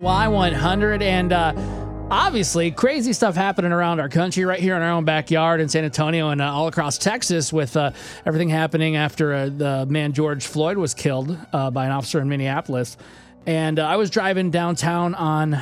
Y100 and uh, obviously crazy stuff happening around our country right here in our own backyard in San Antonio and uh, all across Texas with uh, everything happening after uh, the man George Floyd was killed uh, by an officer in Minneapolis. And uh, I was driving downtown on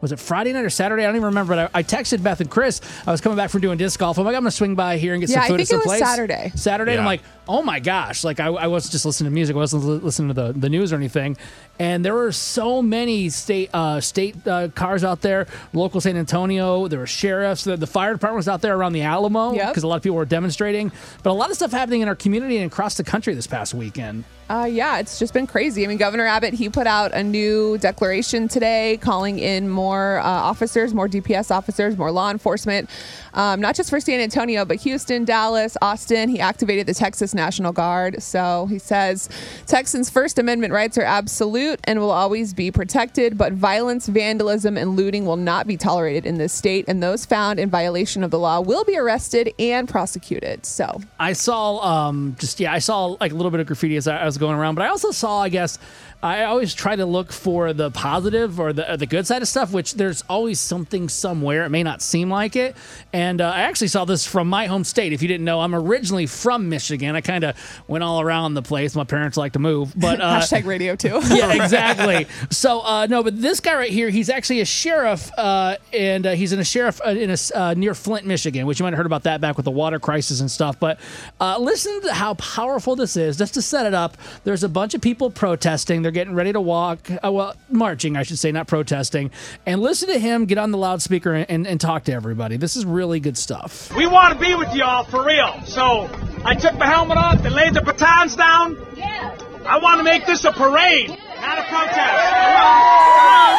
was it Friday night or Saturday? I don't even remember. But I, I texted Beth and Chris. I was coming back from doing disc golf. I'm like, I'm gonna swing by here and get Yeah, I some food think at it some was place. Saturday. Saturday. and I'm Yeah. like, oh my gosh! Like I, I wasn't just listening to music. I wasn't li- listening to the, the news or anything. And there were so many state uh, state uh, cars out there. Local San Antonio. There were sheriffs. The, the fire department was out there around the Alamo Yep. because a lot of people were demonstrating. But a lot of stuff happening in our community and across the country this past weekend. Uh, yeah, it's just been crazy. I mean, Governor Abbott, he put out a new declaration today calling in more uh, officers, more DPS officers, more law enforcement, um, not just for San Antonio, but Houston, Dallas, Austin. He activated the Texas National Guard. So he says Texans' First Amendment rights are absolute and will always be protected, but violence, vandalism, and looting will not be tolerated in this state, and those found in violation of the law will be arrested and prosecuted. So I saw um just yeah, I saw like a little bit of graffiti as I, I was going around, but I also saw, I guess, I always try to look for the positive or the the good side of stuff, which there's always something somewhere. It may not seem like it, and uh, I actually saw this from my home state. If you didn't know, I'm originally from Michigan. I kind of went all around the place. My parents like to move, but uh, hashtag radio too. yeah, exactly. So uh, no, but this guy right here, he's actually a sheriff, uh, and uh, he's in a sheriff uh, in a uh, near Flint, Michigan, which you might have heard about that back with the water crisis and stuff. But uh, listen to how powerful this is. Just to set it up, there's a bunch of people protesting. They're getting ready to walk, uh, well, marching, I should say, not protesting. And listen to him get on the loudspeaker and, and, and talk to everybody. This is really good stuff. We want to be with y'all for real. So I took the helmet off and laid the batons down. Yeah. I want to make this a parade, not a protest. Come on.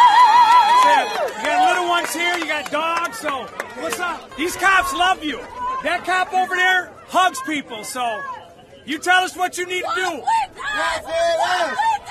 That's it. You got little ones here, you got dogs, so what's up? These cops love you. That cop over there hugs people, so you tell us what you need to do. Let's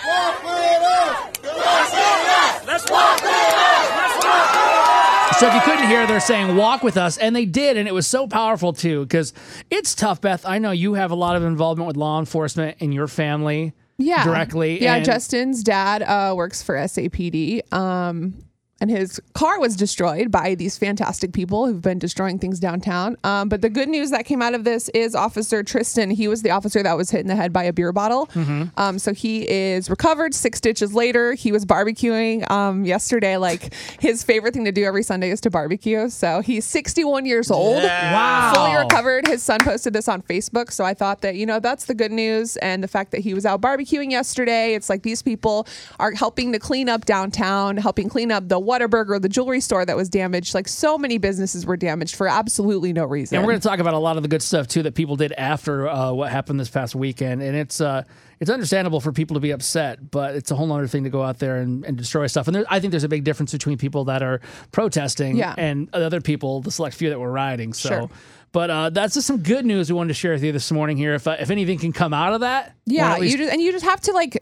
walk with us. Let's walk with us. So if you couldn't hear, they're saying walk with us, and they did, and it was so powerful too, because it's tough, Beth. I know you have a lot of involvement with law enforcement in your family. yeah directly. yeah justin's dad uh, works for sapd um, and his car was destroyed by these fantastic people who've been destroying things downtown. Um, but the good news that came out of this is Officer Tristan. He was the officer that was hit in the head by a beer bottle. Mm-hmm. Um, so he is recovered six stitches later. He was barbecuing um, yesterday. Like his favorite thing to do every Sunday is to barbecue. So he's 61 years old. Wow. Fully recovered. His son posted this on Facebook. So I thought that, you know, that's the good news. And the fact that he was out barbecuing yesterday, it's like these people are helping to clean up downtown, helping clean up the Whataburger, the jewelry store that was damaged. Like so many businesses were damaged for absolutely no reason. And we're going to talk about a lot of the good stuff too that people did after uh, what happened this past weekend, and it's uh, it's understandable for people to be upset, but it's a whole other thing to go out there and, and destroy stuff. And there, I think there's a big difference between people that are protesting Yeah. and other people, the select few that were rioting. So. Sure. But uh, that's just some good news we wanted to share with you this morning here. If uh, if anything can come out of that, Yeah, least- you just, and you just have to like.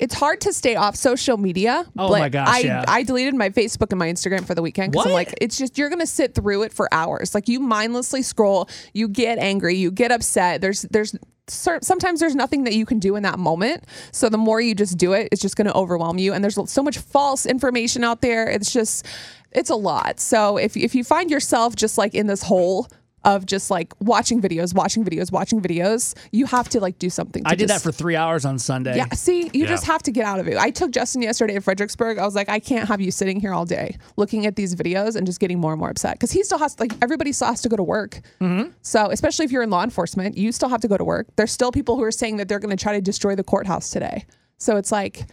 It's hard to stay off social media. Oh but my gosh, I yeah. I deleted my Facebook and my Instagram for the weekend because I'm like, it's just you're gonna sit through it for hours. Like you mindlessly scroll, you get angry, you get upset. There's there's sometimes there's nothing that you can do in that moment. So the more you just do it, it's just gonna overwhelm you. And there's so much false information out there. It's just it's a lot. So if if you find yourself just like in this hole. Of just like watching videos, watching videos, watching videos, you have to like do something. To I did that for three hours on Sunday. yeah, see, you Yeah. just have to get out of it. I took Justin yesterday at Fredericksburg. I was like, I can't have you sitting here all day looking at these videos and just getting more and more upset because he still has like everybody still has to go to work. Mm-hmm. So especially if you're in law enforcement, you still have to go to work. There's still people who are saying that they're going to try to destroy the courthouse today. So it's like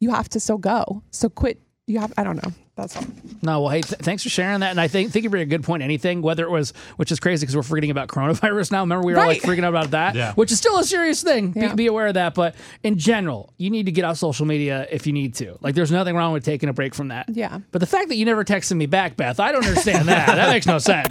you have to still go. So quit. You have. I don't know. That's all. No, well, hey, th- thanks for sharing that. And I think think you bring a good point. Anything, whether it was, which is crazy because we're forgetting about coronavirus now. Remember, we were all like freaking out about that, Yeah. which is still a serious thing. Be, be aware of that. But in general, you need to get off social media if you need to. Like, there's nothing wrong with taking a break from that. Yeah. But the fact that you never texted me back, Beth, I don't understand that. that makes no sense.